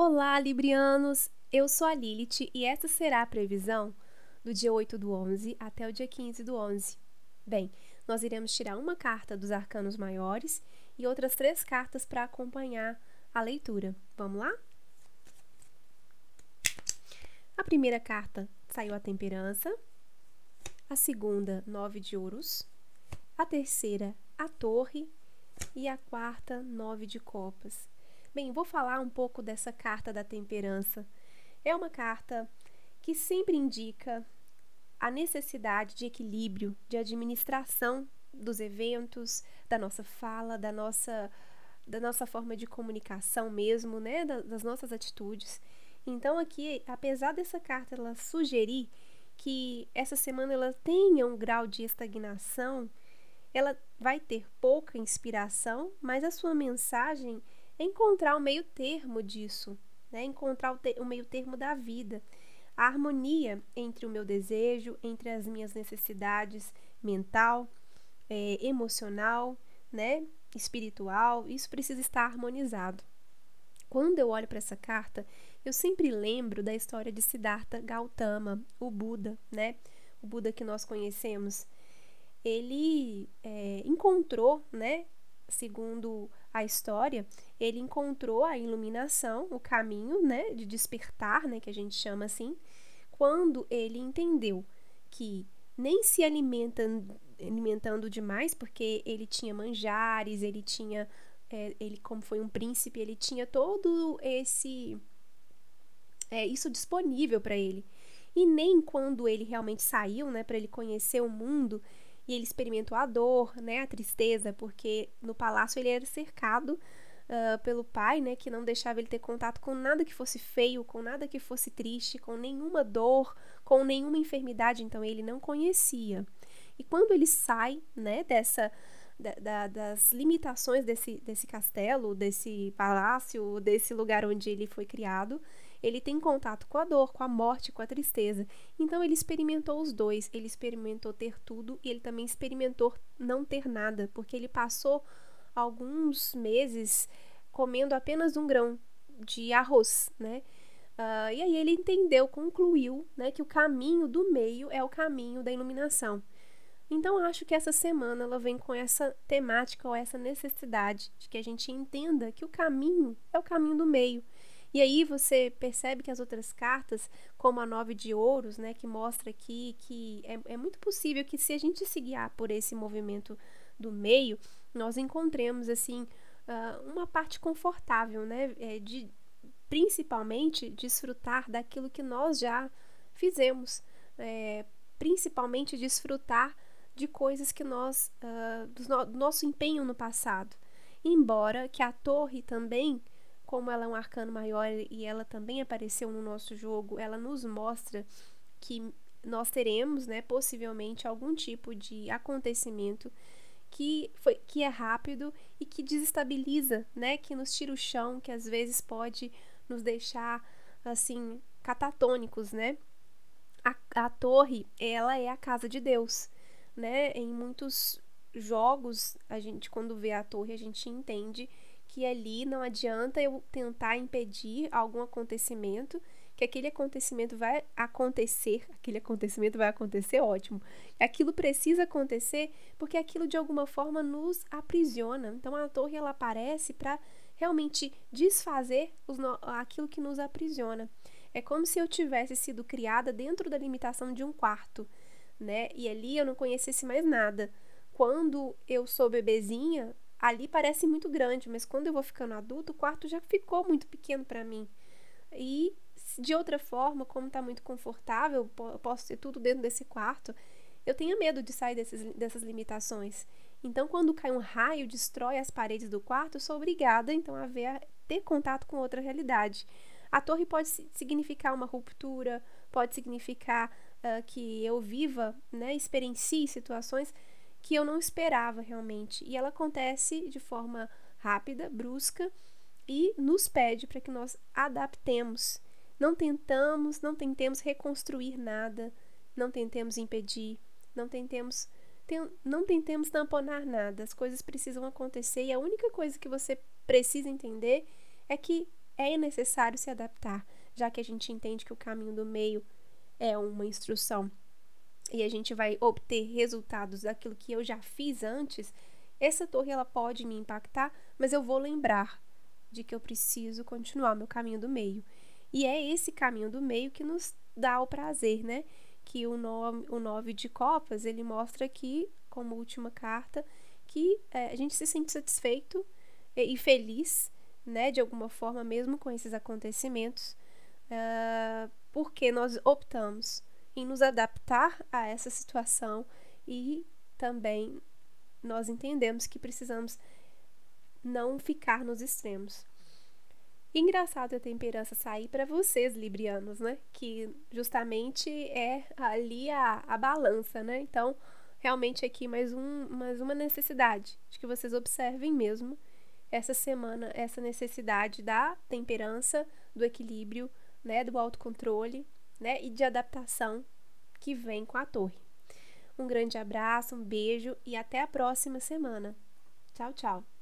Olá, Librianos! Eu sou a Lilith e essa será a previsão do dia 8 do 11 até o dia 15 do 11. Bem, nós iremos tirar uma carta dos arcanos maiores e outras três cartas para acompanhar a leitura. Vamos lá? A primeira carta saiu a temperança, a segunda, nove de ouros, a terceira, a torre e a quarta, nove de copas. Bem, vou falar um pouco dessa carta da temperança. É uma carta que sempre indica a necessidade de equilíbrio, de administração dos eventos, da nossa fala, da nossa da nossa forma de comunicação mesmo, né, das nossas atitudes. Então aqui, apesar dessa carta ela sugerir que essa semana ela tenha um grau de estagnação, ela vai ter pouca inspiração, mas a sua mensagem encontrar o meio termo disso, né? encontrar o, o meio termo da vida. A harmonia entre o meu desejo, entre as minhas necessidades mental, é, emocional, né? espiritual, isso precisa estar harmonizado. Quando eu olho para essa carta, eu sempre lembro da história de Siddhartha Gautama, o Buda, né? O Buda que nós conhecemos. Ele é, encontrou, né? Segundo a história, ele encontrou a iluminação, o caminho, né, de despertar, né, que a gente chama assim, quando ele entendeu que nem se alimenta, alimentando demais, porque ele tinha manjares, ele tinha, é, ele como foi um príncipe, ele tinha todo esse, é, isso disponível para ele. E nem quando ele realmente saiu, né, para ele conhecer o mundo, e ele experimentou a dor, né, a tristeza, porque no palácio ele era cercado uh, pelo pai, né, que não deixava ele ter contato com nada que fosse feio, com nada que fosse triste, com nenhuma dor, com nenhuma enfermidade, então ele não conhecia. E quando ele sai, né, dessa da, da, das limitações desse, desse castelo, desse palácio, desse lugar onde ele foi criado, ele tem contato com a dor, com a morte, com a tristeza. Então ele experimentou os dois. Ele experimentou ter tudo e ele também experimentou não ter nada, porque ele passou alguns meses comendo apenas um grão de arroz, né? Uh, e aí ele entendeu, concluiu, né, que o caminho do meio é o caminho da iluminação. Então acho que essa semana ela vem com essa temática ou essa necessidade de que a gente entenda que o caminho é o caminho do meio e aí você percebe que as outras cartas, como a nove de ouros, né, que mostra aqui que é, é muito possível que se a gente se guiar por esse movimento do meio, nós encontremos assim uh, uma parte confortável, né, é, de principalmente desfrutar daquilo que nós já fizemos, é, principalmente desfrutar de coisas que nós uh, do, no, do nosso empenho no passado, embora que a torre também como ela é um arcano maior e ela também apareceu no nosso jogo, ela nos mostra que nós teremos, né, possivelmente algum tipo de acontecimento que foi que é rápido e que desestabiliza, né, que nos tira o chão, que às vezes pode nos deixar assim catatônicos, né? A, a torre, ela é a casa de Deus, né? Em muitos jogos, a gente quando vê a torre, a gente entende que ali não adianta eu tentar impedir algum acontecimento, que aquele acontecimento vai acontecer, aquele acontecimento vai acontecer, ótimo. Aquilo precisa acontecer porque aquilo de alguma forma nos aprisiona. Então a torre ela aparece para realmente desfazer os, aquilo que nos aprisiona. É como se eu tivesse sido criada dentro da limitação de um quarto, né? E ali eu não conhecesse mais nada. Quando eu sou bebezinha, ali parece muito grande, mas quando eu vou ficando adulto, o quarto já ficou muito pequeno para mim. E de outra forma, como está muito confortável, eu posso ter tudo dentro desse quarto, eu tenho medo de sair desses, dessas limitações. Então, quando cai um raio, destrói as paredes do quarto, eu sou obrigada então a ver, ter contato com outra realidade. A torre pode significar uma ruptura, pode significar uh, que eu viva, né, experiencie situações que eu não esperava realmente. E ela acontece de forma rápida, brusca e nos pede para que nós adaptemos. Não tentamos, não tentemos reconstruir nada, não tentemos impedir, não tentemos tem, não tentemos tamponar nada. As coisas precisam acontecer e a única coisa que você precisa entender é que é necessário se adaptar, já que a gente entende que o caminho do meio é uma instrução e a gente vai obter resultados daquilo que eu já fiz antes, essa torre ela pode me impactar, mas eu vou lembrar de que eu preciso continuar meu caminho do meio. E é esse caminho do meio que nos dá o prazer, né? Que o nove, o nove de copas, ele mostra aqui, como última carta, que é, a gente se sente satisfeito e, e, feliz, né? De alguma forma, mesmo com esses acontecimentos, uh, porque nós optamos em nos adaptar a essa situação e também nós entendemos que precisamos não ficar nos extremos. Engraçado a temperança sair para vocês, librianos, né? Que justamente é ali a, a balança, né? Então, realmente aqui mais, um, mais uma necessidade de que vocês observem mesmo essa semana, essa necessidade da temperança, do equilíbrio, né? Do autocontrole, né? E de adaptação que vem com a torre. Um grande abraço, um beijo e até a próxima semana. Tchau, tchau.